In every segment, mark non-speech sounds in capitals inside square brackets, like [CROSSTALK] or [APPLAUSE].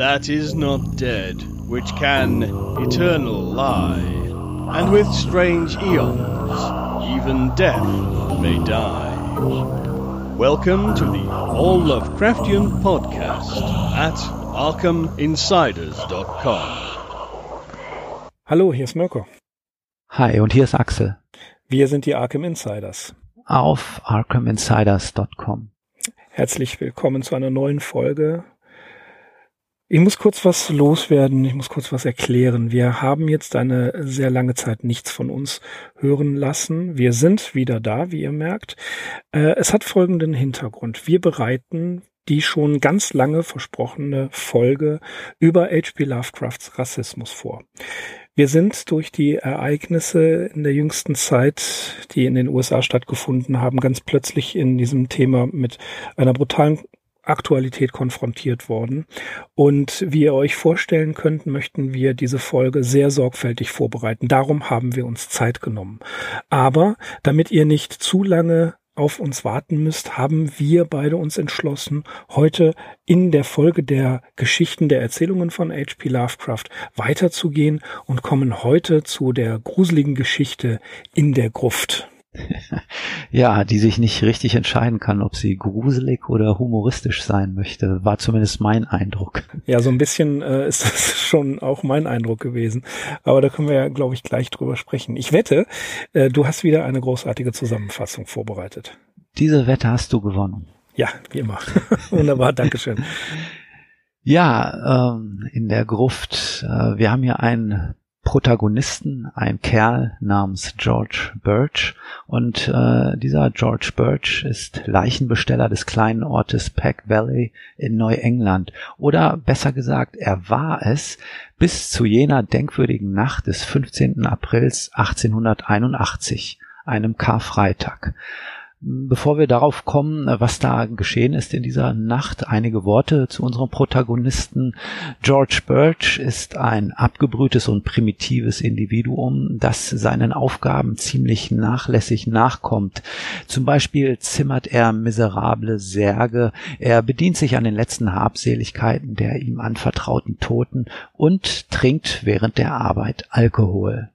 that is not dead, which can eternal lie, and with strange eons, even death may die. Welcome to the All Lovecraftian Podcast at ArkhamInsiders.com. Hallo, hier ist Mirko. Hi, und hier ist Axel. Wir sind die Arkham Insiders. Auf ArkhamInsiders.com. Herzlich willkommen zu einer neuen Folge. Ich muss kurz was loswerden, ich muss kurz was erklären. Wir haben jetzt eine sehr lange Zeit nichts von uns hören lassen. Wir sind wieder da, wie ihr merkt. Äh, es hat folgenden Hintergrund. Wir bereiten die schon ganz lange versprochene Folge über H.P. Lovecrafts Rassismus vor. Wir sind durch die Ereignisse in der jüngsten Zeit, die in den USA stattgefunden haben, ganz plötzlich in diesem Thema mit einer brutalen Aktualität konfrontiert worden. Und wie ihr euch vorstellen könnt, möchten wir diese Folge sehr sorgfältig vorbereiten. Darum haben wir uns Zeit genommen. Aber damit ihr nicht zu lange auf uns warten müsst, haben wir beide uns entschlossen, heute in der Folge der Geschichten der Erzählungen von H.P. Lovecraft weiterzugehen und kommen heute zu der gruseligen Geschichte in der Gruft. [LAUGHS] ja, die sich nicht richtig entscheiden kann, ob sie gruselig oder humoristisch sein möchte, war zumindest mein Eindruck. Ja, so ein bisschen äh, ist das [LAUGHS] schon auch mein Eindruck gewesen. Aber da können wir ja, glaube ich, gleich drüber sprechen. Ich wette, äh, du hast wieder eine großartige Zusammenfassung vorbereitet. Diese Wette hast du gewonnen. Ja, wie immer. [LAUGHS] Wunderbar, Dankeschön. Ja, ähm, in der Gruft. Äh, wir haben hier einen Protagonisten, ein Kerl namens George Birch. Und äh, dieser George Birch ist Leichenbesteller des kleinen Ortes Peck Valley in Neuengland. Oder besser gesagt, er war es bis zu jener denkwürdigen Nacht des 15. Aprils 1881, einem Karfreitag. Bevor wir darauf kommen, was da geschehen ist in dieser Nacht, einige Worte zu unserem Protagonisten. George Birch ist ein abgebrühtes und primitives Individuum, das seinen Aufgaben ziemlich nachlässig nachkommt. Zum Beispiel zimmert er miserable Särge, er bedient sich an den letzten Habseligkeiten der ihm anvertrauten Toten und trinkt während der Arbeit Alkohol.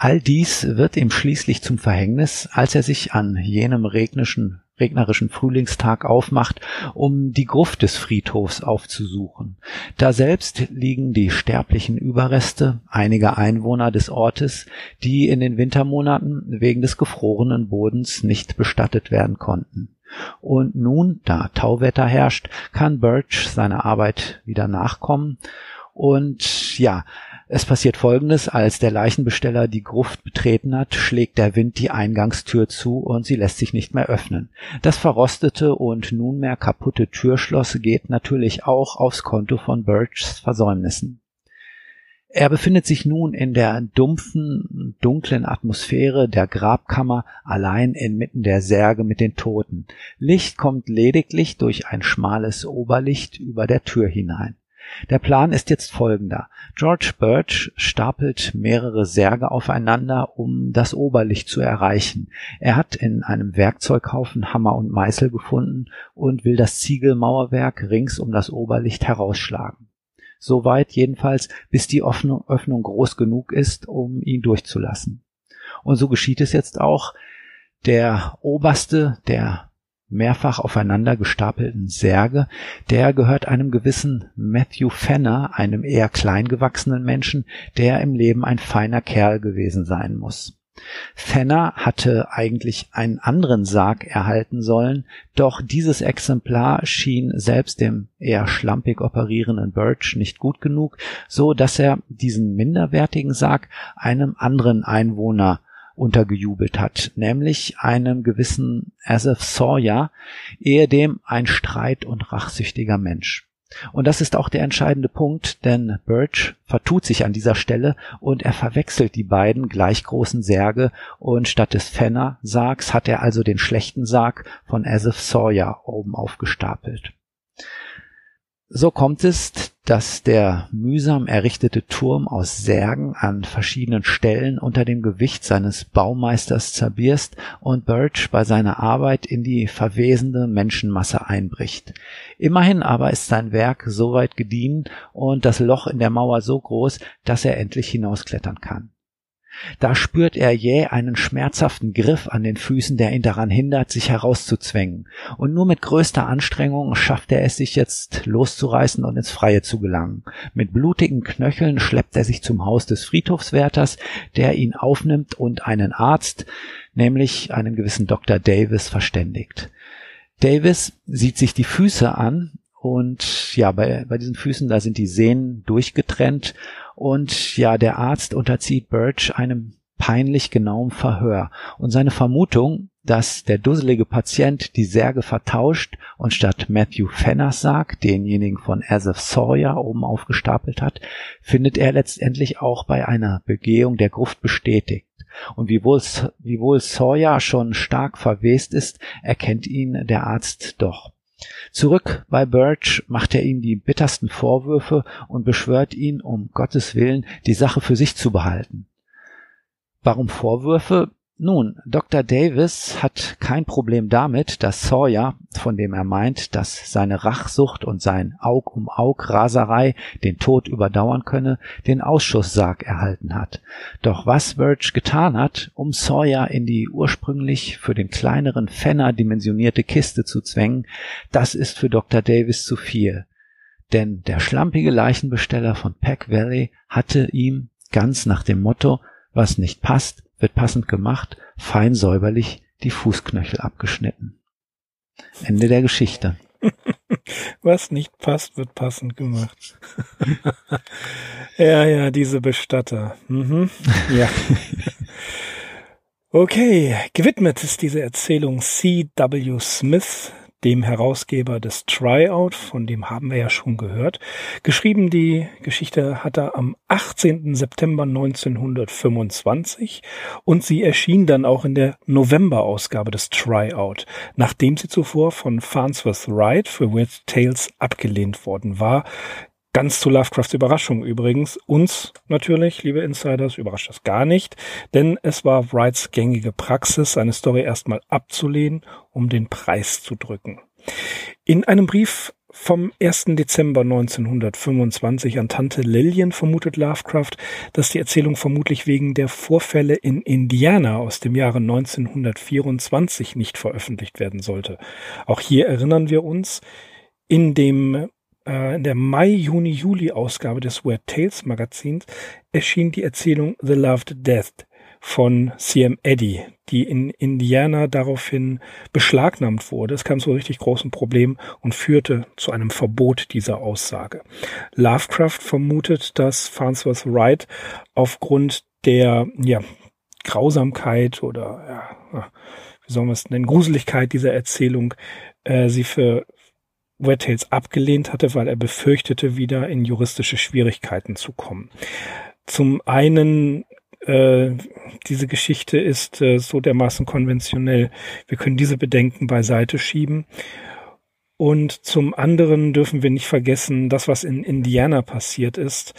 All dies wird ihm schließlich zum Verhängnis, als er sich an jenem regnischen, regnerischen Frühlingstag aufmacht, um die Gruft des Friedhofs aufzusuchen. Daselbst liegen die sterblichen Überreste einiger Einwohner des Ortes, die in den Wintermonaten wegen des gefrorenen Bodens nicht bestattet werden konnten. Und nun, da Tauwetter herrscht, kann Birch seiner Arbeit wieder nachkommen und ja, es passiert Folgendes, als der Leichenbesteller die Gruft betreten hat, schlägt der Wind die Eingangstür zu und sie lässt sich nicht mehr öffnen. Das verrostete und nunmehr kaputte Türschloss geht natürlich auch aufs Konto von Birchs Versäumnissen. Er befindet sich nun in der dumpfen, dunklen Atmosphäre der Grabkammer allein inmitten der Särge mit den Toten. Licht kommt lediglich durch ein schmales Oberlicht über der Tür hinein. Der Plan ist jetzt folgender. George Birch stapelt mehrere Särge aufeinander, um das Oberlicht zu erreichen. Er hat in einem Werkzeughaufen Hammer und Meißel gefunden und will das Ziegelmauerwerk rings um das Oberlicht herausschlagen. Soweit jedenfalls, bis die Öffnung groß genug ist, um ihn durchzulassen. Und so geschieht es jetzt auch. Der oberste, der mehrfach aufeinander gestapelten Särge, der gehört einem gewissen Matthew Fenner, einem eher klein gewachsenen Menschen, der im Leben ein feiner Kerl gewesen sein muss. Fenner hatte eigentlich einen anderen Sarg erhalten sollen, doch dieses Exemplar schien selbst dem eher schlampig operierenden Birch nicht gut genug, so dass er diesen minderwertigen Sarg einem anderen Einwohner untergejubelt hat, nämlich einem gewissen Asaph Sawyer, ehedem ein streit- und rachsüchtiger Mensch. Und das ist auch der entscheidende Punkt, denn Birch vertut sich an dieser Stelle und er verwechselt die beiden gleich großen Särge und statt des Fenner-Sargs hat er also den schlechten Sarg von Asaph Sawyer oben aufgestapelt. So kommt es, dass der mühsam errichtete Turm aus Särgen an verschiedenen Stellen unter dem Gewicht seines Baumeisters zerbierst und Birch bei seiner Arbeit in die verwesende Menschenmasse einbricht. Immerhin aber ist sein Werk so weit gediehen und das Loch in der Mauer so groß, dass er endlich hinausklettern kann. Da spürt er jäh einen schmerzhaften Griff an den Füßen, der ihn daran hindert, sich herauszuzwängen. Und nur mit größter Anstrengung schafft er es sich jetzt loszureißen und ins Freie zu gelangen. Mit blutigen Knöcheln schleppt er sich zum Haus des Friedhofswärters, der ihn aufnimmt und einen Arzt, nämlich einen gewissen Dr. Davis, verständigt. Davis sieht sich die Füße an und ja, bei, bei diesen Füßen, da sind die Sehnen durchgetrennt und ja, der Arzt unterzieht Birch einem peinlich genauen Verhör. Und seine Vermutung, dass der dusselige Patient die Särge vertauscht und statt Matthew Fenners sagt, denjenigen von Asaph Sawyer oben aufgestapelt hat, findet er letztendlich auch bei einer Begehung der Gruft bestätigt. Und wiewohl, wiewohl Sawyer schon stark verwest ist, erkennt ihn der Arzt doch. Zurück bei Birch macht er ihm die bittersten Vorwürfe und beschwört ihn, um Gottes Willen die Sache für sich zu behalten. Warum Vorwürfe? Nun, Dr. Davis hat kein Problem damit, dass Sawyer, von dem er meint, dass seine Rachsucht und sein Aug um Aug Raserei den Tod überdauern könne, den Ausschusssarg erhalten hat. Doch was Birch getan hat, um Sawyer in die ursprünglich für den kleineren Fenner dimensionierte Kiste zu zwängen, das ist für Dr. Davis zu viel. Denn der schlampige Leichenbesteller von Pack Valley hatte ihm, ganz nach dem Motto, was nicht passt, wird passend gemacht, fein säuberlich die Fußknöchel abgeschnitten. Ende der Geschichte. [LAUGHS] Was nicht passt, wird passend gemacht. [LAUGHS] ja, ja, diese Bestatter. Mhm. Ja. [LAUGHS] Okay, gewidmet ist diese Erzählung C.W. Smith, dem Herausgeber des Tryout, von dem haben wir ja schon gehört. Geschrieben die Geschichte hat er am 18. September 1925 und sie erschien dann auch in der November-Ausgabe des Tryout, nachdem sie zuvor von Farnsworth Wright für Weird Tales abgelehnt worden war. Ganz zu Lovecrafts Überraschung übrigens. Uns natürlich, liebe Insiders, überrascht das gar nicht, denn es war Wrights gängige Praxis, seine Story erstmal abzulehnen, um den Preis zu drücken. In einem Brief vom 1. Dezember 1925 an Tante Lillian vermutet Lovecraft, dass die Erzählung vermutlich wegen der Vorfälle in Indiana aus dem Jahre 1924 nicht veröffentlicht werden sollte. Auch hier erinnern wir uns, in dem in der Mai-Juni-Juli-Ausgabe des Weird Tales Magazins erschien die Erzählung The Loved Death von CM Eddy, die in Indiana daraufhin beschlagnahmt wurde. Es kam zu richtig großen Problemen und führte zu einem Verbot dieser Aussage. Lovecraft vermutet, dass Farnsworth Wright aufgrund der ja, Grausamkeit oder ja, wie soll man es nennen, Gruseligkeit dieser Erzählung äh, sie für Wet Tales abgelehnt hatte, weil er befürchtete, wieder in juristische Schwierigkeiten zu kommen. Zum einen äh, diese Geschichte ist äh, so dermaßen konventionell. Wir können diese Bedenken beiseite schieben. Und zum anderen dürfen wir nicht vergessen, das, was in Indiana passiert ist,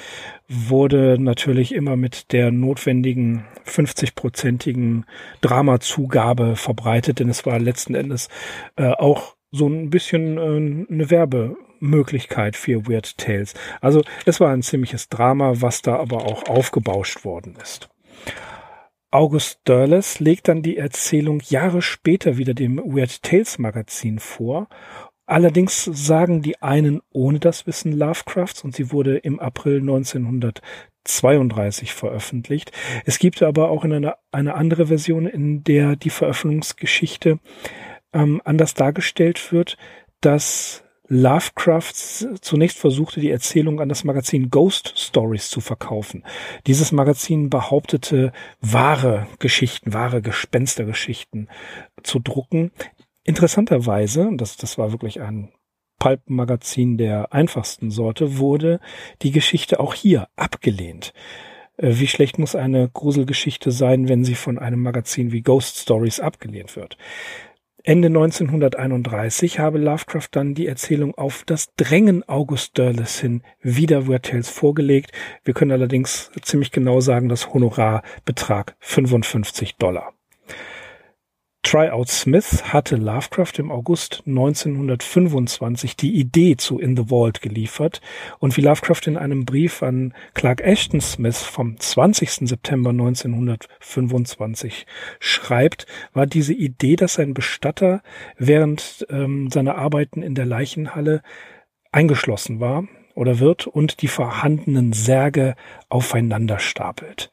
wurde natürlich immer mit der notwendigen 50-prozentigen Dramazugabe verbreitet, denn es war letzten Endes äh, auch so ein bisschen äh, eine Werbemöglichkeit für Weird Tales. Also es war ein ziemliches Drama, was da aber auch aufgebauscht worden ist. August Derles legt dann die Erzählung Jahre später wieder dem Weird Tales Magazin vor. Allerdings sagen die einen ohne das Wissen Lovecrafts und sie wurde im April 1932 veröffentlicht. Es gibt aber auch in einer, eine andere Version, in der die Veröffentlichungsgeschichte ähm, anders dargestellt wird, dass Lovecraft zunächst versuchte, die Erzählung an das Magazin Ghost Stories zu verkaufen. Dieses Magazin behauptete, wahre Geschichten, wahre Gespenstergeschichten zu drucken. Interessanterweise, das, das war wirklich ein Pulp-Magazin der einfachsten Sorte, wurde die Geschichte auch hier abgelehnt. Äh, wie schlecht muss eine Gruselgeschichte sein, wenn sie von einem Magazin wie Ghost Stories abgelehnt wird? Ende 1931 habe Lovecraft dann die Erzählung auf das Drängen August Derleth hin wieder Weird Tales vorgelegt. Wir können allerdings ziemlich genau sagen, das Honorar betrag 55 Dollar. Tryout Smith hatte Lovecraft im August 1925 die Idee zu In the Vault geliefert und wie Lovecraft in einem Brief an Clark Ashton Smith vom 20. September 1925 schreibt, war diese Idee, dass ein Bestatter während ähm, seiner Arbeiten in der Leichenhalle eingeschlossen war oder wird und die vorhandenen Särge aufeinander stapelt.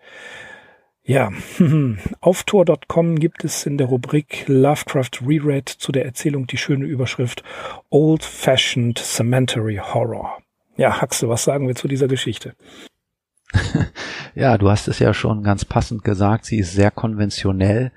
Ja, [LAUGHS] auf Tor.com gibt es in der Rubrik Lovecraft Reread zu der Erzählung die schöne Überschrift Old Fashioned Cemetery Horror. Ja, Haxe, was sagen wir zu dieser Geschichte? [LAUGHS] ja, du hast es ja schon ganz passend gesagt, sie ist sehr konventionell.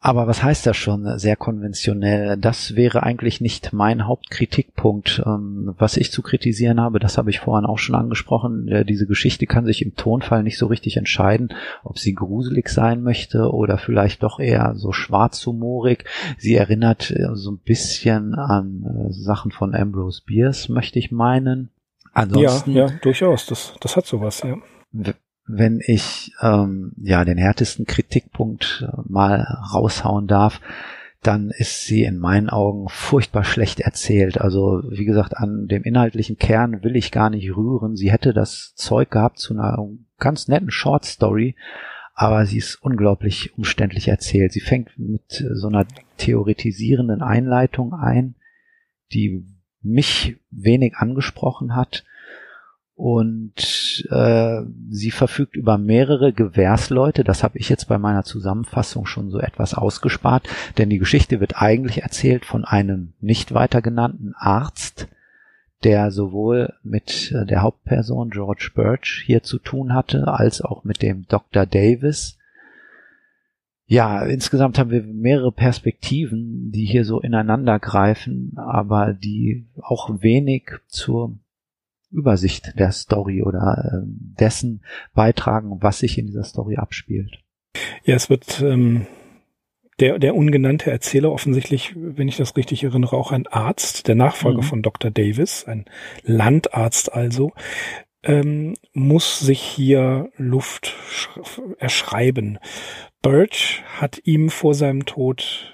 Aber was heißt das schon sehr konventionell? Das wäre eigentlich nicht mein Hauptkritikpunkt. Ähm, was ich zu kritisieren habe, das habe ich vorhin auch schon angesprochen. Diese Geschichte kann sich im Tonfall nicht so richtig entscheiden, ob sie gruselig sein möchte oder vielleicht doch eher so schwarzhumorig. Sie erinnert äh, so ein bisschen an äh, Sachen von Ambrose Bierce, möchte ich meinen. Ansonsten, ja, ja, durchaus. Das, das hat sowas, ja wenn ich ähm, ja den härtesten Kritikpunkt äh, mal raushauen darf, dann ist sie in meinen Augen furchtbar schlecht erzählt. Also wie gesagt, an dem inhaltlichen Kern will ich gar nicht rühren. Sie hätte das Zeug gehabt zu einer ganz netten Short Story, aber sie ist unglaublich umständlich erzählt. Sie fängt mit so einer theoretisierenden Einleitung ein, die mich wenig angesprochen hat und äh, sie verfügt über mehrere Gewährsleute. Das habe ich jetzt bei meiner Zusammenfassung schon so etwas ausgespart, denn die Geschichte wird eigentlich erzählt von einem nicht weiter genannten Arzt, der sowohl mit äh, der Hauptperson George Birch hier zu tun hatte, als auch mit dem Dr. Davis. Ja, insgesamt haben wir mehrere Perspektiven, die hier so ineinander greifen, aber die auch wenig zur Übersicht der Story oder äh, dessen beitragen, was sich in dieser Story abspielt. Ja, es wird ähm, der, der ungenannte Erzähler offensichtlich, wenn ich das richtig erinnere, auch ein Arzt, der Nachfolger mhm. von Dr. Davis, ein Landarzt also, ähm, muss sich hier Luft erschreiben. Birch hat ihm vor seinem Tod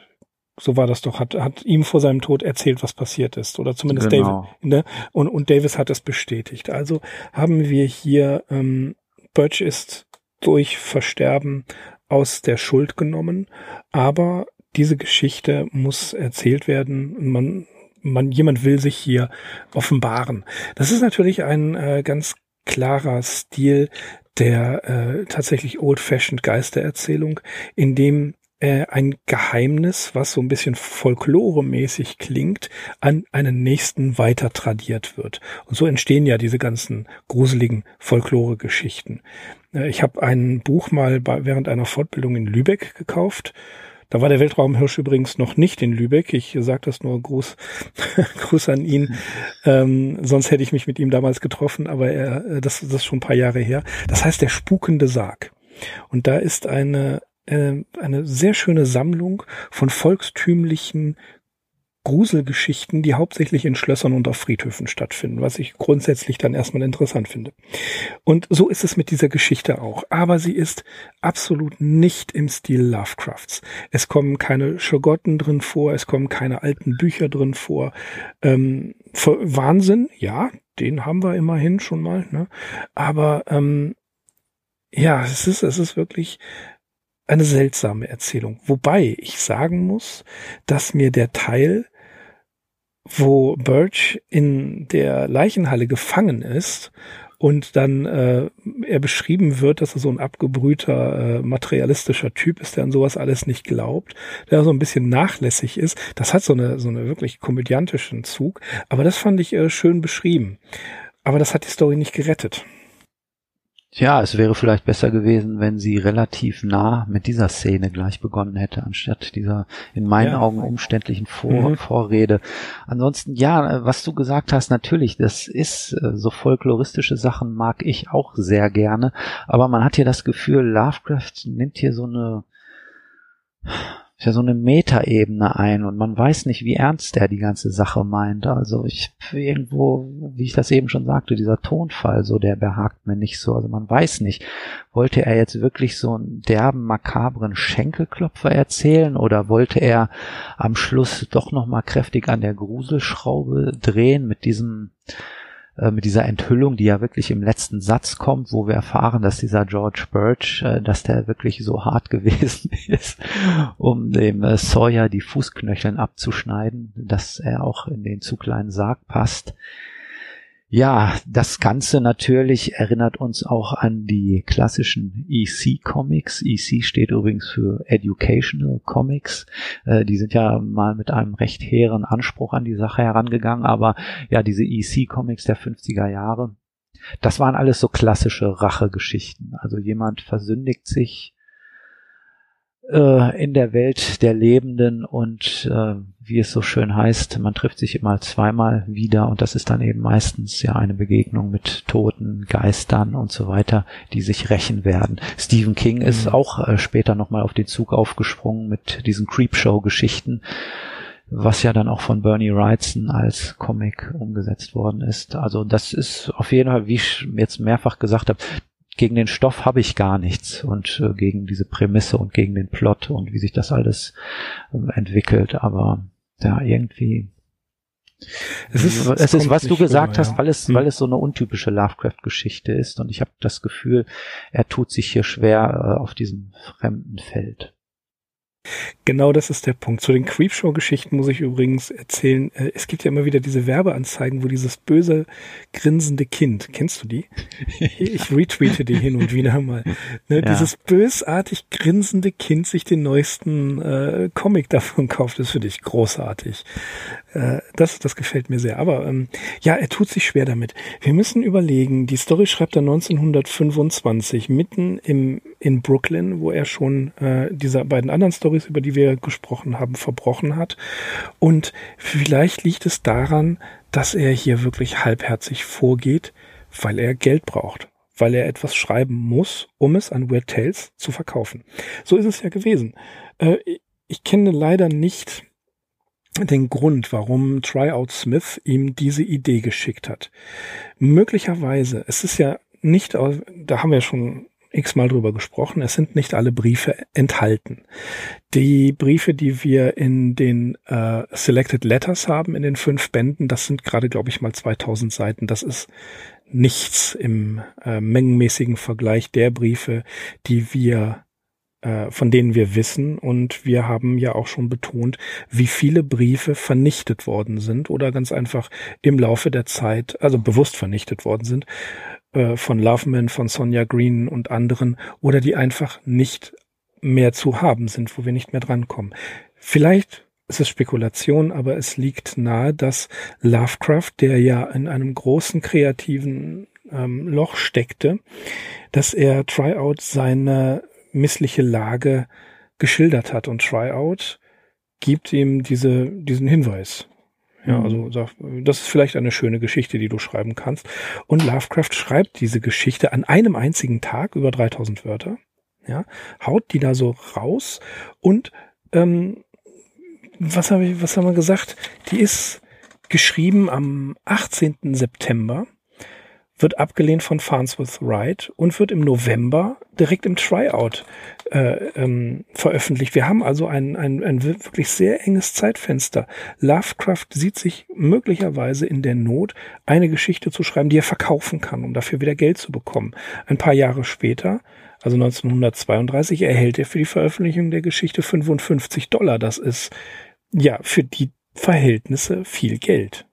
so war das doch, hat, hat ihm vor seinem Tod erzählt, was passiert ist. Oder zumindest genau. David. Ne? Und, und Davis hat es bestätigt. Also haben wir hier, ähm, Birch ist durch Versterben aus der Schuld genommen, aber diese Geschichte muss erzählt werden. Man, man, jemand will sich hier offenbaren. Das ist natürlich ein äh, ganz klarer Stil der äh, tatsächlich old-fashioned Geistererzählung, in dem äh, ein Geheimnis, was so ein bisschen folkloremäßig klingt, an einen nächsten weiter tradiert wird. Und so entstehen ja diese ganzen gruseligen Folklore-Geschichten. Äh, ich habe ein Buch mal bei, während einer Fortbildung in Lübeck gekauft. Da war der Weltraumhirsch übrigens noch nicht in Lübeck. Ich sage das nur Gruß, [LAUGHS] Gruß an ihn. Ähm, sonst hätte ich mich mit ihm damals getroffen, aber er, äh, das, das ist schon ein paar Jahre her. Das heißt der spukende Sarg. Und da ist eine äh, eine sehr schöne Sammlung von volkstümlichen Gruselgeschichten, die hauptsächlich in Schlössern und auf Friedhöfen stattfinden, was ich grundsätzlich dann erstmal interessant finde. Und so ist es mit dieser Geschichte auch. Aber sie ist absolut nicht im Stil Lovecrafts. Es kommen keine Schogotten drin vor, es kommen keine alten Bücher drin vor. Ähm, Wahnsinn, ja, den haben wir immerhin schon mal, ne? Aber ähm, ja, es ist, es ist wirklich eine seltsame Erzählung. Wobei ich sagen muss, dass mir der Teil, wo Birch in der Leichenhalle gefangen ist und dann äh, er beschrieben wird, dass er so ein abgebrühter, äh, materialistischer Typ ist, der an sowas alles nicht glaubt, der so ein bisschen nachlässig ist. Das hat so eine, so eine wirklich komödiantischen Zug, aber das fand ich äh, schön beschrieben. Aber das hat die Story nicht gerettet. Ja, es wäre vielleicht besser gewesen, wenn sie relativ nah mit dieser Szene gleich begonnen hätte, anstatt dieser in meinen ja. Augen umständlichen Vor mhm. Vorrede. Ansonsten, ja, was du gesagt hast, natürlich, das ist äh, so folkloristische Sachen mag ich auch sehr gerne, aber man hat hier das Gefühl, Lovecraft nimmt hier so eine ja so eine Metaebene ein und man weiß nicht, wie ernst er die ganze Sache meint. Also ich irgendwo, wie ich das eben schon sagte, dieser Tonfall, so der behagt mir nicht so. Also man weiß nicht, wollte er jetzt wirklich so einen derben, makabren Schenkelklopfer erzählen oder wollte er am Schluss doch nochmal kräftig an der Gruselschraube drehen mit diesem äh, mit dieser Enthüllung, die ja wirklich im letzten Satz kommt, wo wir erfahren, dass dieser George Birch, äh, dass der wirklich so hart [LAUGHS] gewesen ist, um dem äh, Sawyer die Fußknöcheln abzuschneiden, dass er auch in den zu kleinen Sarg passt. Ja, das Ganze natürlich erinnert uns auch an die klassischen EC-Comics. EC steht übrigens für Educational Comics. Äh, die sind ja mal mit einem recht hehren Anspruch an die Sache herangegangen, aber ja, diese EC-Comics der 50er Jahre, das waren alles so klassische Rachegeschichten. Also jemand versündigt sich äh, in der Welt der Lebenden und äh, wie es so schön heißt, man trifft sich immer zweimal wieder und das ist dann eben meistens ja eine Begegnung mit Toten, Geistern und so weiter, die sich rächen werden. Stephen King ist mhm. auch äh, später nochmal auf den Zug aufgesprungen mit diesen Creepshow-Geschichten, was ja dann auch von Bernie Wrightson als Comic umgesetzt worden ist. Also das ist auf jeden Fall, wie ich jetzt mehrfach gesagt habe, gegen den Stoff habe ich gar nichts und äh, gegen diese Prämisse und gegen den Plot und wie sich das alles äh, entwickelt, aber ja, irgendwie. Es ist, es ist was du gesagt rüber, hast, weil es, hm. weil es so eine untypische Lovecraft-Geschichte ist und ich habe das Gefühl, er tut sich hier schwer äh, auf diesem fremden Feld. Genau das ist der Punkt. Zu den Creepshow-Geschichten muss ich übrigens erzählen. Äh, es gibt ja immer wieder diese Werbeanzeigen, wo dieses böse, grinsende Kind, kennst du die? [LAUGHS] Ich retweete die hin und wieder mal. Ne, ja. Dieses bösartig grinsende Kind sich den neuesten äh, Comic davon kauft, das finde ich großartig. Äh, das, das gefällt mir sehr. Aber ähm, ja, er tut sich schwer damit. Wir müssen überlegen, die Story schreibt er 1925, mitten im, in Brooklyn, wo er schon äh, diese beiden anderen Stories, über die wir gesprochen haben, verbrochen hat. Und vielleicht liegt es daran, dass er hier wirklich halbherzig vorgeht, weil er Geld braucht weil er etwas schreiben muss, um es an Weird Tales zu verkaufen. So ist es ja gewesen. Äh, ich kenne leider nicht den Grund, warum Tryout Smith ihm diese Idee geschickt hat. Möglicherweise, es ist ja nicht, da haben wir schon x-mal drüber gesprochen, es sind nicht alle Briefe enthalten. Die Briefe, die wir in den äh, Selected Letters haben, in den fünf Bänden, das sind gerade, glaube ich, mal 2000 Seiten. Das ist nichts im äh, mengenmäßigen Vergleich der Briefe, die wir äh, von denen wir wissen. Und wir haben ja auch schon betont, wie viele Briefe vernichtet worden sind oder ganz einfach im Laufe der Zeit, also bewusst vernichtet worden sind, äh, von Loveman, von Sonja Green und anderen, oder die einfach nicht mehr zu haben sind, wo wir nicht mehr drankommen. Vielleicht ist es Spekulation, aber es liegt nahe, dass Lovecraft, der ja in einem großen kreativen ähm, Loch steckte, dass er Tryout seine missliche Lage geschildert hat. Und Tryout gibt ihm diese, diesen Hinweis. Ja, mhm. also das ist vielleicht eine schöne Geschichte, die du schreiben kannst. Und Lovecraft schreibt diese Geschichte an einem einzigen Tag über 3000 Wörter. Ja, haut die da so raus und ähm, was habe ich, was haben wir gesagt? Die ist geschrieben am 18. September wird abgelehnt von Farnsworth Wright und wird im November direkt im Tryout äh, ähm, veröffentlicht. Wir haben also ein, ein, ein wirklich sehr enges Zeitfenster. Lovecraft sieht sich möglicherweise in der Not, eine Geschichte zu schreiben, die er verkaufen kann, um dafür wieder Geld zu bekommen. Ein paar Jahre später, also 1932, erhält er für die Veröffentlichung der Geschichte 55 Dollar. Das ist ja für die Verhältnisse viel Geld.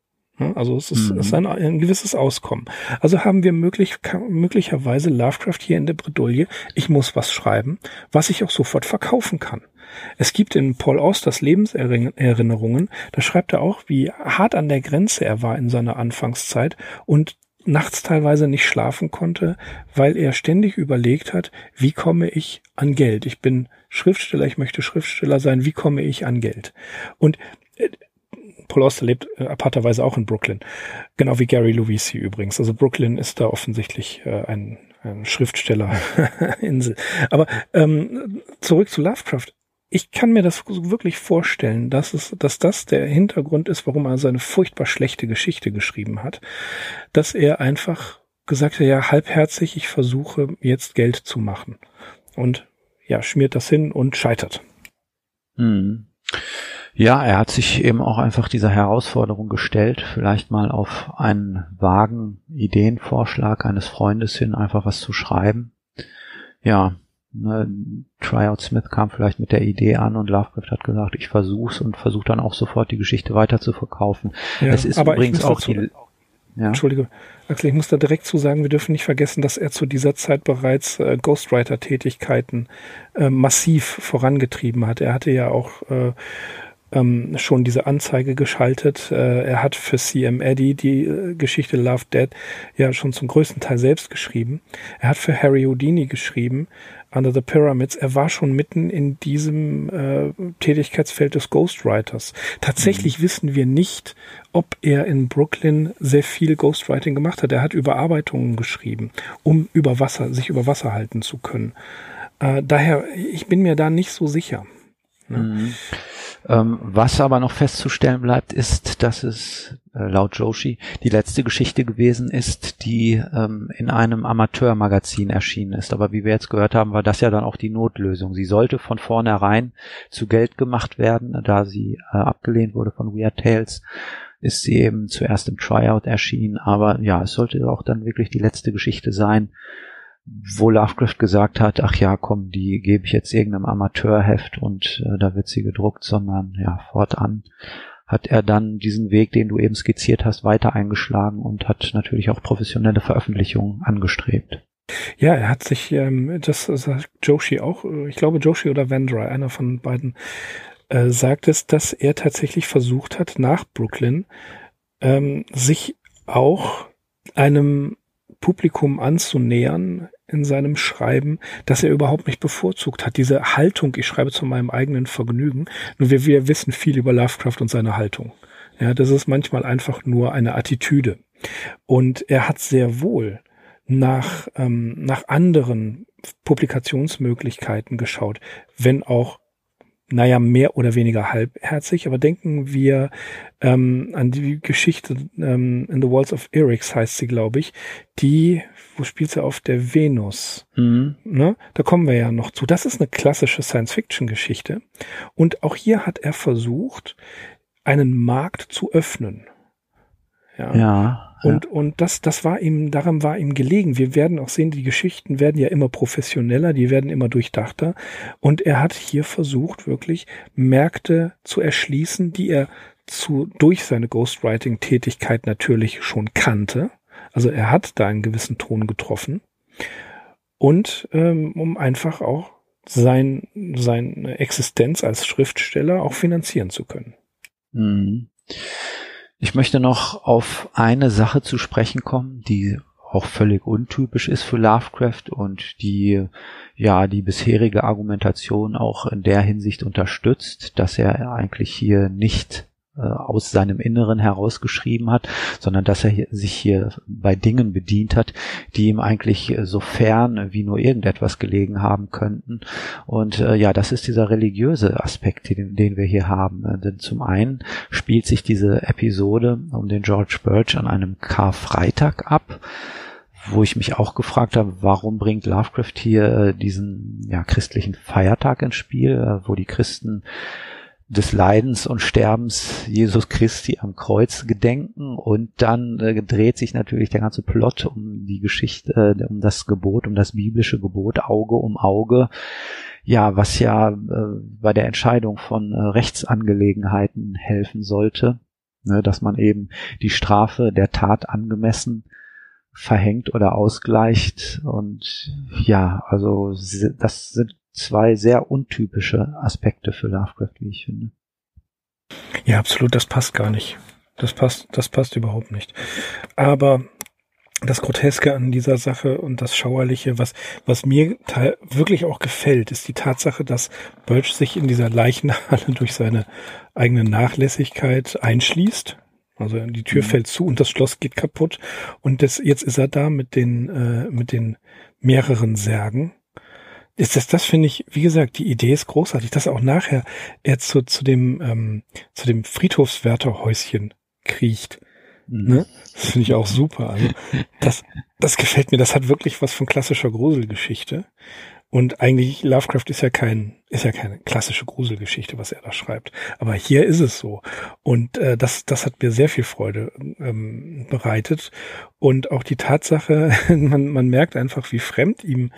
Also es ist, mhm. es ist ein, ein, gewisses Auskommen. Also haben wir möglich, möglicherweise Lovecraft hier in der Bredouille, ich muss was schreiben, was ich auch sofort verkaufen kann. Es gibt in Paul Austers Lebenserinnerungen, da schreibt er auch, wie hart an der Grenze er war in seiner Anfangszeit und nachts teilweise nicht schlafen konnte, weil er ständig überlegt hat, wie komme ich an Geld? Ich bin Schriftsteller, ich möchte Schriftsteller sein, wie komme ich an Geld? Und äh, Paul Auster lebt äh, aparterweise auch in Brooklyn. Genau wie Gary Lovisi übrigens. Also Brooklyn ist da offensichtlich äh, ein, ein Schriftstellerinsel. [LAUGHS] Aber ähm, zurück zu Lovecraft. ich kann mir das wirklich vorstellen, dass es, dass das der Hintergrund ist, warum er seine furchtbar schlechte Geschichte geschrieben hat, dass er einfach gesagt hat, ja, halbherzig, ich versuche jetzt Geld zu machen. Und ja, schmiert das hin und scheitert. Hm. Ja, er hat sich eben auch einfach dieser Herausforderung gestellt, vielleicht mal auf einen vagen Ideenvorschlag eines Freundes hin einfach was zu schreiben. Ja, ne, Tryout Smith kam vielleicht mit der Idee an und Lovecraft hat gesagt, ich versuch's und versucht dann auch sofort die Geschichte weiter zu verkaufen. Ja, es ist übrigens auch die, ja. Entschuldige, Axel, ich muss da direkt zu sagen, wir dürfen nicht vergessen, dass er zu dieser Zeit bereits äh, Ghostwriter-Tätigkeiten äh, massiv vorangetrieben hat. Er hatte ja auch äh, ähm, schon diese Anzeige geschaltet. Äh, er hat für CM Eddy die äh, Geschichte Love Dead ja schon zum größten Teil selbst geschrieben. Er hat für Harry Houdini geschrieben, Under the Pyramids. Er war schon mitten in diesem äh, Tätigkeitsfeld des Ghostwriters. Tatsächlich mhm. wissen wir nicht, ob er in Brooklyn sehr viel Ghostwriting gemacht hat. Er hat Überarbeitungen geschrieben, um über Wasser, sich über Wasser halten zu können. Äh, daher, ich bin mir da nicht so sicher. Ne? Mhm. Ähm, was aber noch festzustellen bleibt, ist, dass es äh, laut Joshi die letzte Geschichte gewesen ist, die ähm, in einem Amateurmagazin erschienen ist. Aber wie wir jetzt gehört haben, war das ja dann auch die Notlösung. Sie sollte von vornherein zu Geld gemacht werden, da sie äh, abgelehnt wurde von Weird Tales ist sie eben zuerst im Tryout erschienen, aber ja, es sollte auch dann wirklich die letzte Geschichte sein, wo Lovecraft gesagt hat, ach ja, komm, die gebe ich jetzt irgendeinem Amateurheft und äh, da wird sie gedruckt, sondern ja, fortan hat er dann diesen Weg, den du eben skizziert hast, weiter eingeschlagen und hat natürlich auch professionelle Veröffentlichungen angestrebt. Ja, er hat sich, ähm, das sagt Joshi auch, ich glaube Joshi oder Vandry, einer von beiden, äh, sagt es, dass er tatsächlich versucht hat, nach Brooklyn ähm, sich auch einem Publikum anzunähern in seinem Schreiben, dass er überhaupt nicht bevorzugt hat. Diese Haltung, ich schreibe zu meinem eigenen Vergnügen. Nur wir, wir wissen viel über Lovecraft und seine Haltung. Ja, das ist manchmal einfach nur eine Attitüde. Und er hat sehr wohl nach, ähm, nach anderen Publikationsmöglichkeiten geschaut, wenn auch naja, mehr oder weniger halbherzig, aber denken wir ähm, an die Geschichte ähm, In the Walls of Eryx heißt sie, glaube ich, die, wo spielt sie auf der Venus? Mhm. Ne? Da kommen wir ja noch zu. Das ist eine klassische Science-Fiction-Geschichte. Und auch hier hat er versucht, einen Markt zu öffnen. Ja. ja. Und, und das, das war ihm, daran war ihm gelegen. Wir werden auch sehen, die Geschichten werden ja immer professioneller, die werden immer durchdachter. Und er hat hier versucht, wirklich Märkte zu erschließen, die er zu, durch seine Ghostwriting-Tätigkeit natürlich schon kannte. Also er hat da einen gewissen Ton getroffen. Und ähm, um einfach auch sein, seine Existenz als Schriftsteller auch finanzieren zu können. Mhm. Ich möchte noch auf eine Sache zu sprechen kommen, die auch völlig untypisch ist für Lovecraft und die ja die bisherige Argumentation auch in der Hinsicht unterstützt, dass er eigentlich hier nicht aus seinem Inneren herausgeschrieben hat, sondern dass er sich hier bei Dingen bedient hat, die ihm eigentlich so fern wie nur irgendetwas gelegen haben könnten. Und äh, ja, das ist dieser religiöse Aspekt, den, den wir hier haben. Äh, denn zum einen spielt sich diese Episode um den George Birch an einem Karfreitag ab wo ich mich auch gefragt habe, warum bringt Lovecraft hier äh, diesen ja, christlichen Feiertag ins Spiel, äh, wo die Christen des Leidens und Sterbens Jesus Christi am Kreuz gedenken und dann äh, dreht sich natürlich der ganze Plot um die Geschichte, äh, um das Gebot, um das biblische Gebot Auge um Auge. Ja, was ja äh, bei der Entscheidung von äh, Rechtsangelegenheiten helfen sollte, ne, dass man eben die Strafe der Tat angemessen verhängt oder ausgleicht und ja, also das sind zwei sehr untypische Aspekte für Lovecraft, wie ich finde. Ja, absolut, das passt gar nicht. Das passt, das passt überhaupt nicht. Aber das Groteske an dieser Sache und das Schauerliche, was, was mir wirklich auch gefällt, ist die Tatsache, dass Birch sich in dieser Leichenhalle [LAUGHS] durch seine eigene Nachlässigkeit einschließt. Also die Tür mhm. fällt zu und das Schloss geht kaputt. Und das, jetzt ist er da mit den, äh, mit den mehreren Särgen Das, das, das finde ich, wie gesagt, die Idee ist großartig, dass auch nachher er zu, zu dem, ähm, zu dem Friedhofswärterhäuschen kriecht. Mhm. Ne? Das finde ich auch super. Also das, das gefällt mir. Das hat wirklich was von klassischer Gruselgeschichte. Und eigentlich Lovecraft ist ja kein, ist ja keine klassische Gruselgeschichte, was er da schreibt. Aber hier ist es so. Und äh, das, das hat mir sehr viel Freude ähm, bereitet. Und auch die Tatsache, [LAUGHS] man, man merkt einfach, wie fremd ihm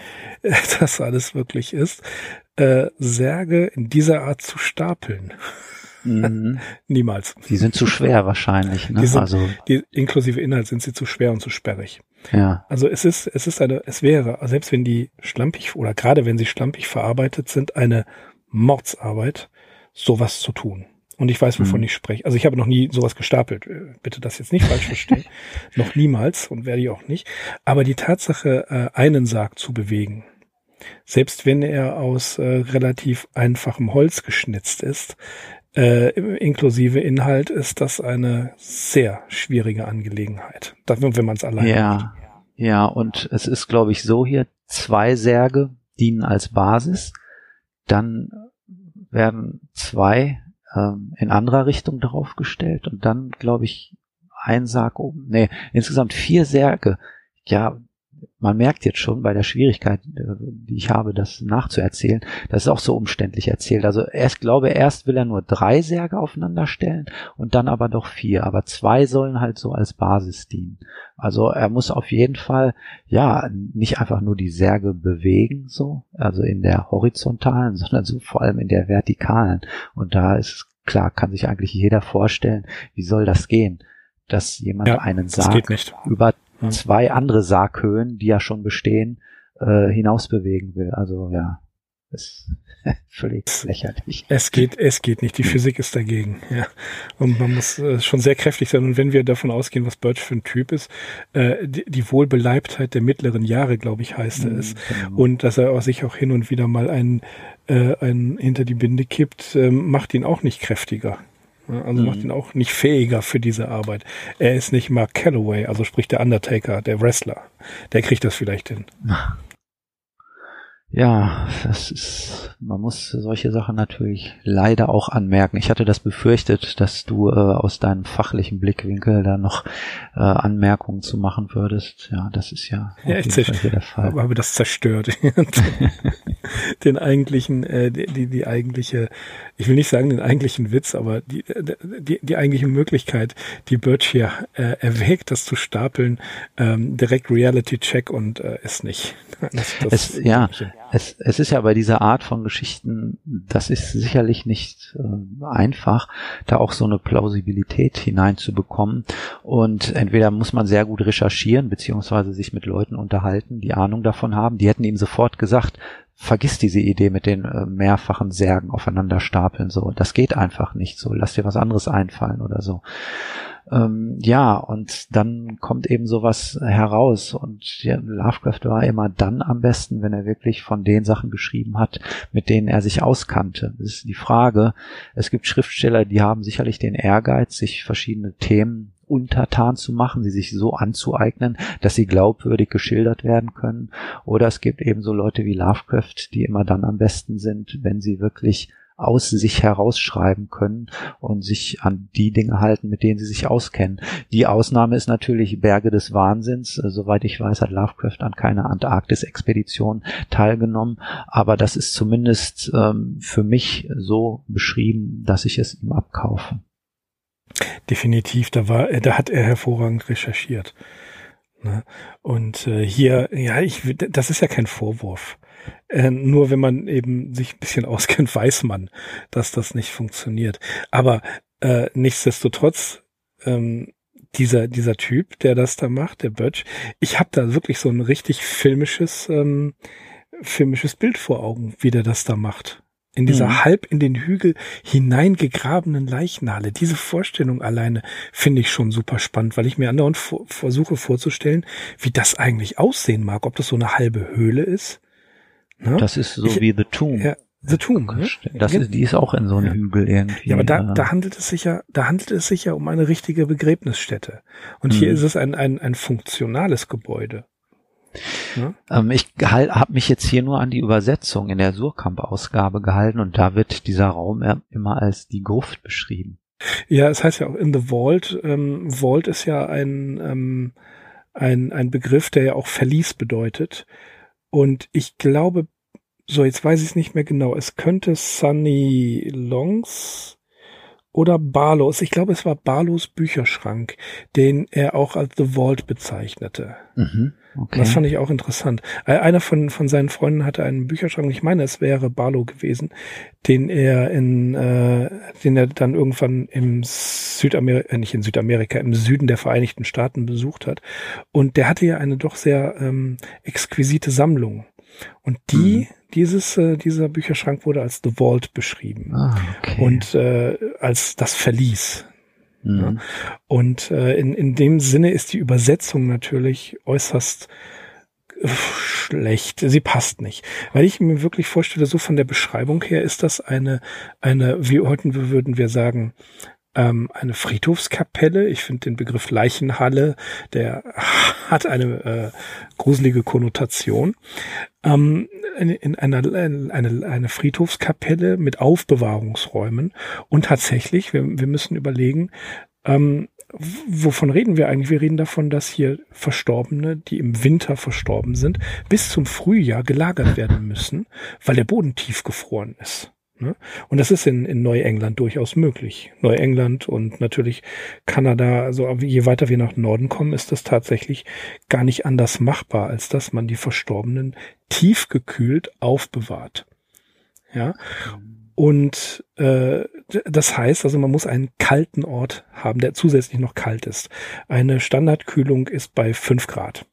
äh, das alles wirklich ist, äh, Särge in dieser Art zu stapeln. Mhm. [LAUGHS] Niemals. Die sind zu schwer wahrscheinlich. Ne? Die sind, also die, inklusive Inhalt sind sie zu schwer und zu sperrig. Ja. Also es ist, es ist eine, es wäre, selbst wenn die schlampig oder gerade wenn sie schlampig verarbeitet sind, eine Mordsarbeit, sowas zu tun. Und ich weiß, wovon mhm. ich spreche. Also ich habe noch nie sowas gestapelt. Äh, bitte das jetzt nicht falsch verstehen. [LAUGHS] noch niemals und werde ich auch nicht. Aber die Tatsache, äh, einen Sarg zu bewegen, selbst wenn er aus äh, relativ einfachem Holz geschnitzt ist, äh, inklusive Inhalt ist das eine sehr schwierige Angelegenheit. Das, wenn man es alleine Ja, macht. ja, und es ist, glaube ich, so hier, zwei Särge dienen als Basis, dann werden zwei ähm, in anderer Richtung draufgestellt und dann, glaube ich, ein Sarg oben. Nee, insgesamt vier Särge. Ja, man merkt jetzt schon bei der Schwierigkeit, äh, die ich habe, das nachzuerzählen, das ist auch so umständlich erzählt. Also erst glaube, erst will er nur drei Särge aufeinander stellen und dann aber doch vier. Aber zwei sollen halt so als Basis dienen. Also er muss auf jeden Fall, ja, nicht einfach nur die Särge bewegen, so, also in der horizontalen, [LAUGHS] sondern so vor allem in der vertikalen. Und da ist klar, kann sich eigentlich jeder vorstellen, wie soll das gehen? dass jemand ja, einen Sarg über hm. zwei andere Sarghöhen, die ja schon bestehen, äh, hinaus bewegen will. Also ja, ist [LAUGHS] völlig lächerlich. Es geht, es geht nicht. Die Physik ist dagegen. Ja. Und man muss äh, schon sehr kräftig sein. Und wenn wir davon ausgehen, was Birch für ein Typ ist, äh, die, die Wohlbeleibtheit der mittleren Jahre, glaube ich, heißt er es. Genau. Und dass er auch sich auch hin und wieder mal einen, äh, einen hinter die Binde kippt, äh, macht ihn auch nicht kräftiger. Also mhm. macht ihn auch nicht fähiger für diese Arbeit. Er ist nicht Mark Calloway, also sprich der Undertaker, der Wrestler. Der kriegt das vielleicht hin. [LAUGHS] Ja, das ist, man muss solche Sachen natürlich leider auch anmerken. Ich hatte das befürchtet, dass du äh, aus deinem fachlichen Blickwinkel da noch äh, Anmerkungen zu machen würdest. Ja, das ist ja, ja jeden Fall der Fall. Aber, aber das zerstört [LAUGHS] den eigentlichen, äh, die, die, eigentliche, ich will nicht sagen den eigentlichen Witz, aber die, die, die eigentliche Möglichkeit, die Birch hier äh, erwägt, das zu stapeln, ähm, direkt Reality Check und äh, ist nicht. [LAUGHS] Das, das es, ja, es, es ist ja bei dieser Art von Geschichten, das ist sicherlich nicht äh, einfach, da auch so eine Plausibilität hineinzubekommen. Und entweder muss man sehr gut recherchieren, beziehungsweise sich mit Leuten unterhalten, die Ahnung davon haben. Die hätten ihm sofort gesagt, vergiss diese Idee mit den äh, mehrfachen Särgen aufeinander stapeln, so. Das geht einfach nicht so. Lass dir was anderes einfallen oder so. Ähm, ja, und dann kommt eben sowas heraus. Und ja, Lovecraft war immer dann am besten, wenn er wirklich von den Sachen geschrieben hat, mit denen er sich auskannte. Das ist die Frage. Es gibt Schriftsteller, die haben sicherlich den Ehrgeiz, sich verschiedene Themen untertan zu machen, sie sich so anzueignen, dass sie glaubwürdig geschildert werden können. Oder es gibt eben so Leute wie Lovecraft, die immer dann am besten sind, wenn sie wirklich aus sich herausschreiben können und sich an die Dinge halten, mit denen sie sich auskennen. Die Ausnahme ist natürlich Berge des Wahnsinns. Äh, soweit ich weiß, hat Lovecraft an keiner Antarktis-Expedition teilgenommen, aber das ist zumindest ähm, für mich so beschrieben, dass ich es ihm abkaufe. Definitiv, da war, äh, da hat er hervorragend recherchiert. Ne? Und äh, hier, ja, ich, das ist ja kein Vorwurf. Äh, nur wenn man eben sich ein bisschen [LAUGHS] auskennt, weiß man, dass das nicht funktioniert. Aber äh, nichtsdestotrotz, ähm, dieser, dieser Typ, der das da macht, der Birch, ich habe da wirklich so ein richtig filmisches, ähm, filmisches Bild vor Augen, wie der das da macht. In dieser mhm. halb in den Hügel hineingegrabenen Leichnale. Diese Vorstellung alleine finde ich schon super spannend, weil ich mir andauernd versuche vorzustellen, wie das eigentlich aussehen mag. Ob das so eine halbe Höhle ist Ne? Das ist so ich, wie The Tomb. Ja, The Tomb. Ne? Das ist, die ist auch in so einem. Hügel irgendwie. Ja, aber da, da handelt es sich ja, da handelt es sich ja um eine richtige Begräbnisstätte. Und mhm. hier ist es ein, ein, ein funktionales Gebäude. Ja? Ähm, ich habe mich jetzt hier nur an die Übersetzung in der Surkamp-Ausgabe gehalten und da wird dieser Raum immer als die Gruft beschrieben. Ja, es heißt ja auch in the Vault. Ähm, Vault ist ja ein, ähm, ein, ein Begriff, der ja auch Verlies bedeutet. Und ich glaube, so jetzt weiß ich es nicht mehr genau, es könnte Sunny Longs oder Barlows, ich glaube es war Barlows Bücherschrank, den er auch als The Vault bezeichnete. Mhm, okay. Das fand ich auch interessant. Äh, einer von, von seinen Freunden hatte einen Bücherschrank, ich meine, es wäre Barlow gewesen, den er in, äh, den er dann irgendwann im Südamerika, äh, nicht in Südamerika, im Süden der Vereinigten Staaten besucht hat. Und der hatte ja eine doch sehr ähm, exquisite Sammlung. Und die, mhm. dieses, äh, dieser Bücherschrank wurde als The Vault beschrieben. Ah, okay. Und äh, als das Verlies. Mhm. Ja. Und äh, in, in dem Sinne ist die Übersetzung natürlich äußerst äh, schlecht. Sie passt nicht. Weil ich mir wirklich vorstelle, so von der Beschreibung her ist das eine, eine, wie heute würden wir sagen, ähm, eine Friedhofskapelle. Ich finde den Begriff Leichenhalle, der [LAUGHS] hat eine äh, gruselige Konnotation. Ähm, in, in einer eine, eine Friedhofskapelle mit Aufbewahrungsräumen und tatsächlich, wir, wir müssen überlegen, ähm, wovon reden wir eigentlich? Wir reden davon, dass hier Verstorbene, die im Winter verstorben sind, bis zum Frühjahr gelagert werden müssen, weil der Boden tiefgefroren ist. Ne? Und das ist in, in Neuengland durchaus möglich. Neuengland und natürlich Kanada, also je weiter wir nach Norden kommen, ist das tatsächlich gar nicht anders machbar, als dass man die Verstorbenen tiefgekühlt aufbewahrt. Ja. Und äh, das heißt, also man muss einen kalten Ort haben, der zusätzlich noch kalt ist. Eine Standardkühlung ist bei fünf Grad.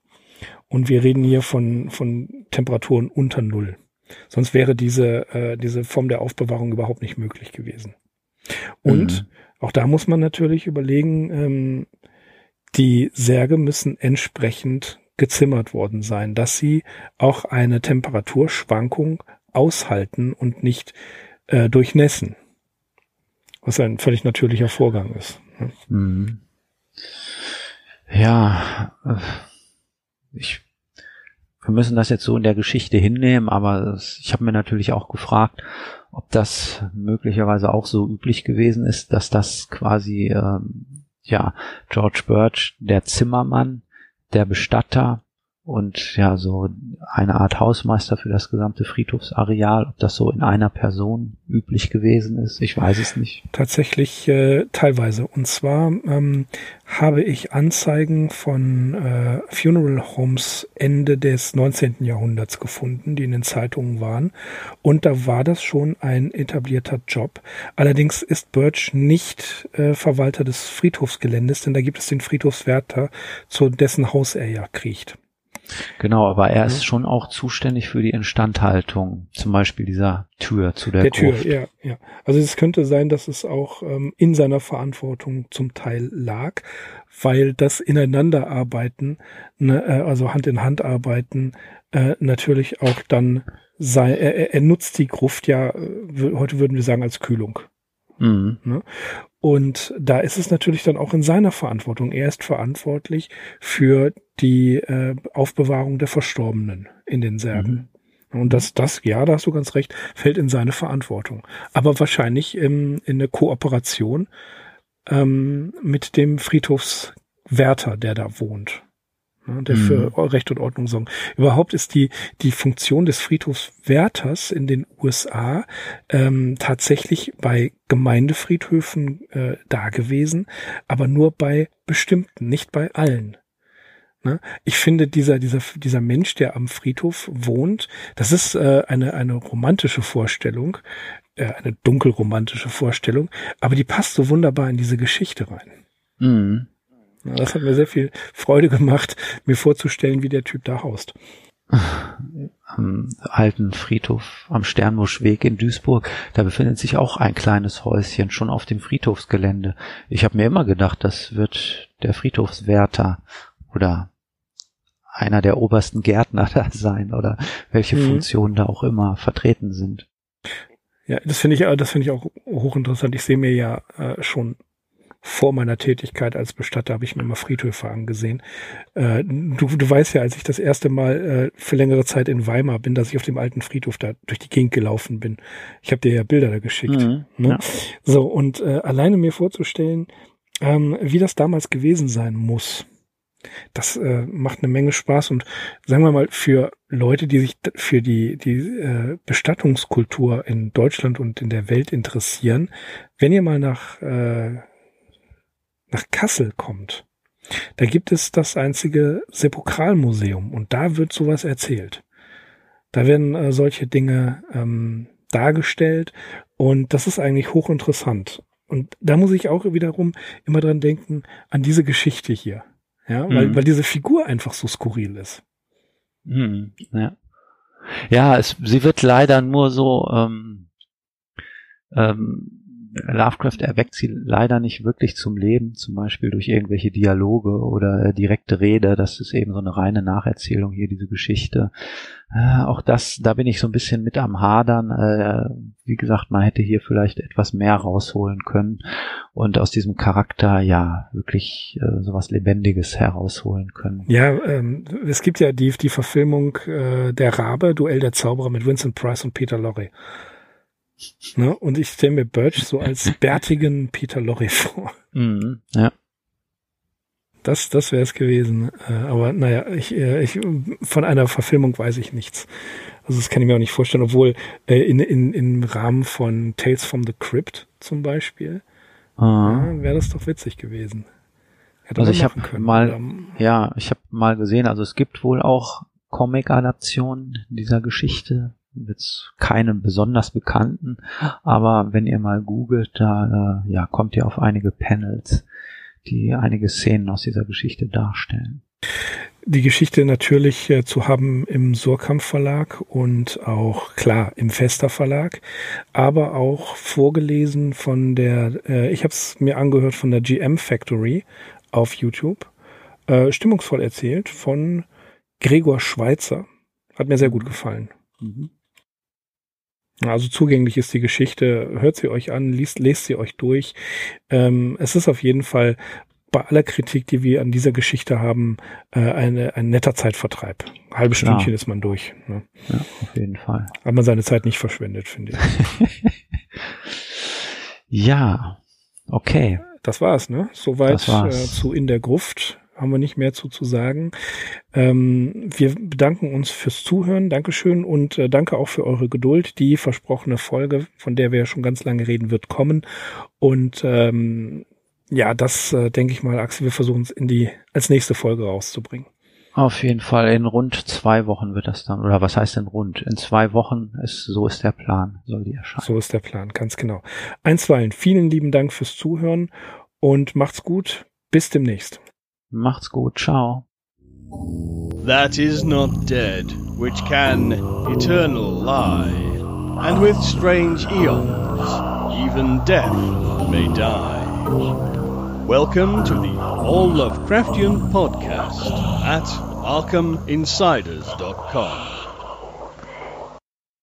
Und wir reden hier von, von Temperaturen unter Null. Sonst wäre diese, äh, diese Form der Aufbewahrung überhaupt nicht möglich gewesen. Und mhm. auch da muss man natürlich überlegen, ähm, die Särge müssen entsprechend gezimmert worden sein, dass sie auch eine Temperaturschwankung aushalten und nicht äh, durchnässen. Was ein völlig natürlicher Vorgang ist. Ne? Mhm. Ja, äh, ich wir müssen das jetzt so in der Geschichte hinnehmen, aber ich habe mir natürlich auch gefragt, ob das möglicherweise auch so üblich gewesen ist, dass das quasi ähm, ja George Birch, der Zimmermann, der Bestatter und ja so eine Art Hausmeister für das gesamte Friedhofsareal, ob das so in einer Person üblich gewesen ist, ich weiß es nicht. Tatsächlich äh, teilweise. Und zwar ähm, habe ich Anzeigen von äh, Funeral Homes Ende des 19. Jahrhunderts gefunden, die in den Zeitungen waren. Und da war das schon ein etablierter Job. Allerdings ist Birch nicht äh, Verwalter des Friedhofsgeländes, denn da gibt es den Friedhofswärter, zu dessen Haus er ja kriecht. Genau, aber er ist schon auch zuständig für die Instandhaltung, zum Beispiel dieser Tür zu der, der Gruft. Tür. Ja, ja. Also es könnte sein, dass es auch ähm, in seiner Verantwortung zum Teil lag, weil das Ineinanderarbeiten, ne, äh, also Hand in Hand arbeiten, äh, natürlich auch dann sei, er, er nutzt die Gruft ja, äh, heute würden wir sagen, als Kühlung. Mhm. Ne? Und da ist es natürlich dann auch in seiner Verantwortung. Er ist verantwortlich für die äh, Aufbewahrung der Verstorbenen in den Särgen. Mhm. Und das, das, ja, da hast du ganz recht, fällt in seine Verantwortung. Aber wahrscheinlich im, in der Kooperation ähm, mit dem Friedhofswärter, der da wohnt ne, der für mhm. Recht und Ordnung sorgen. Überhaupt ist die, die Funktion des Friedhofswärters in den USA ähm, tatsächlich bei Gemeindefriedhöfen äh, da gewesen, aber nur bei bestimmten, nicht bei allen. Ne? Ich finde, dieser, dieser, dieser Mensch, der am Friedhof wohnt, das ist äh, eine, eine romantische Vorstellung, äh, eine dunkelromantische Vorstellung, aber die passt so wunderbar in diese Geschichte rein. Mhm. Das hat mir sehr viel Freude gemacht, mir vorzustellen, wie der Typ da haust. Am alten Friedhof am Sternbuschweg in Duisburg, da befindet sich auch ein kleines Häuschen schon auf dem Friedhofsgelände. Ich habe mir immer gedacht, das wird der Friedhofswärter oder einer der obersten Gärtner [LAUGHS] da sein oder welche mhm. Funktionen da auch immer vertreten sind. Ja, das finde ich, das finde ich auch hochinteressant. Ich sehe mir ja äh, schon vor meiner Tätigkeit als Bestatter habe ich mir immer Friedhöfe angesehen. Äh, du, du weißt ja, als ich das erste Mal äh, für längere Zeit in Weimar bin, dass ich auf dem alten Friedhof da durch die Gegend gelaufen bin. Ich habe dir ja Bilder da geschickt. Mhm, ne? ja. So, und äh, alleine mir vorzustellen, ähm, wie das damals gewesen sein muss. Das äh, macht eine Menge Spaß und sagen wir mal für Leute, die sich für die die äh, Bestattungskultur in Deutschland und in der Welt interessieren, wenn ihr mal nach äh, nach Kassel kommt, da gibt es das einzige Sepulkralmuseum und da wird sowas erzählt. Da werden äh, solche Dinge ähm, dargestellt und das ist eigentlich hochinteressant. Und da muss ich auch wiederum immer dran denken an diese Geschichte hier. Ja, weil, mhm. weil diese Figur einfach so skurril ist. Mhm, ja. Ja, es, sie wird leider nur so ähm, ähm, Lovecraft erweckt sie leider nicht wirklich zum Leben, zum Beispiel durch irgendwelche Dialoge oder äh, direkte Rede. Das ist eben so eine reine Nacherzählung hier, diese Geschichte. Äh, auch das, da bin ich so ein bisschen mit am Hadern. Äh, wie gesagt, man hätte hier vielleicht etwas mehr rausholen können und aus diesem Charakter ja wirklich äh, sowas Lebendiges herausholen können. Ja, ähm, es gibt ja die, die Verfilmung äh, der Rabe, Duell der Zauberer mit Vincent Price und Peter Lorre. Ne? Und ich stelle mir Birch so als [LAUGHS] bärtigen Peter Lorre vor. Mhm, ja. Das, das wäre es gewesen. Äh, aber naja, ich, äh, ich, von einer Verfilmung weiß ich nichts. Also das kann ich mir auch nicht vorstellen, obwohl äh, in, in, im Rahmen von Tales from the Crypt zum Beispiel, ja, wäre das doch witzig gewesen. Hätte also ich habe mal, ja, ich habe mal gesehen, also es gibt wohl auch Comic-Adaptionen dieser Geschichte jetzt keinen besonders bekannten, aber wenn ihr mal googelt, da äh, ja, kommt ihr auf einige Panels, die einige Szenen aus dieser Geschichte darstellen. Die Geschichte natürlich äh, zu haben im Surkamp Verlag und auch klar im Fester Verlag, aber auch vorgelesen von der, äh, ich habe es mir angehört von der GM Factory auf YouTube, äh, stimmungsvoll erzählt von Gregor Schweitzer. Hat mir sehr gut gefallen. Mhm. Also zugänglich ist die Geschichte, hört sie euch an, liest, lest sie euch durch. Ähm, es ist auf jeden Fall bei aller Kritik, die wir an dieser Geschichte haben, äh, eine, ein netter Zeitvertreib. halbe Klar. Stündchen ist man durch. Ne? Ja, auf jeden Fall. Hat man seine Zeit nicht verschwendet, finde ich. [LAUGHS] ja, okay. Das war's, ne? Soweit äh, zu In der Gruft haben wir nicht mehr zu, zu sagen. Ähm, wir bedanken uns fürs Zuhören. Dankeschön und äh, danke auch für eure Geduld. Die versprochene Folge, von der wir ja schon ganz lange reden, wird kommen. Und ähm, ja, das äh, denke ich mal, Axel, wir versuchen es in die als nächste Folge rauszubringen. Auf jeden Fall in rund zwei Wochen wird das dann, oder was heißt denn rund? In zwei Wochen ist, so ist der Plan, soll die erscheinen. So ist der Plan, ganz genau. Einstweilen, vielen lieben Dank fürs Zuhören und macht's gut. Bis demnächst. Macht's gut, ciao. That is not dead, which can eternal lie, and with strange eons, even death may die. Welcome to the All Lovecraftian Podcast at ArkhamInsiders.com.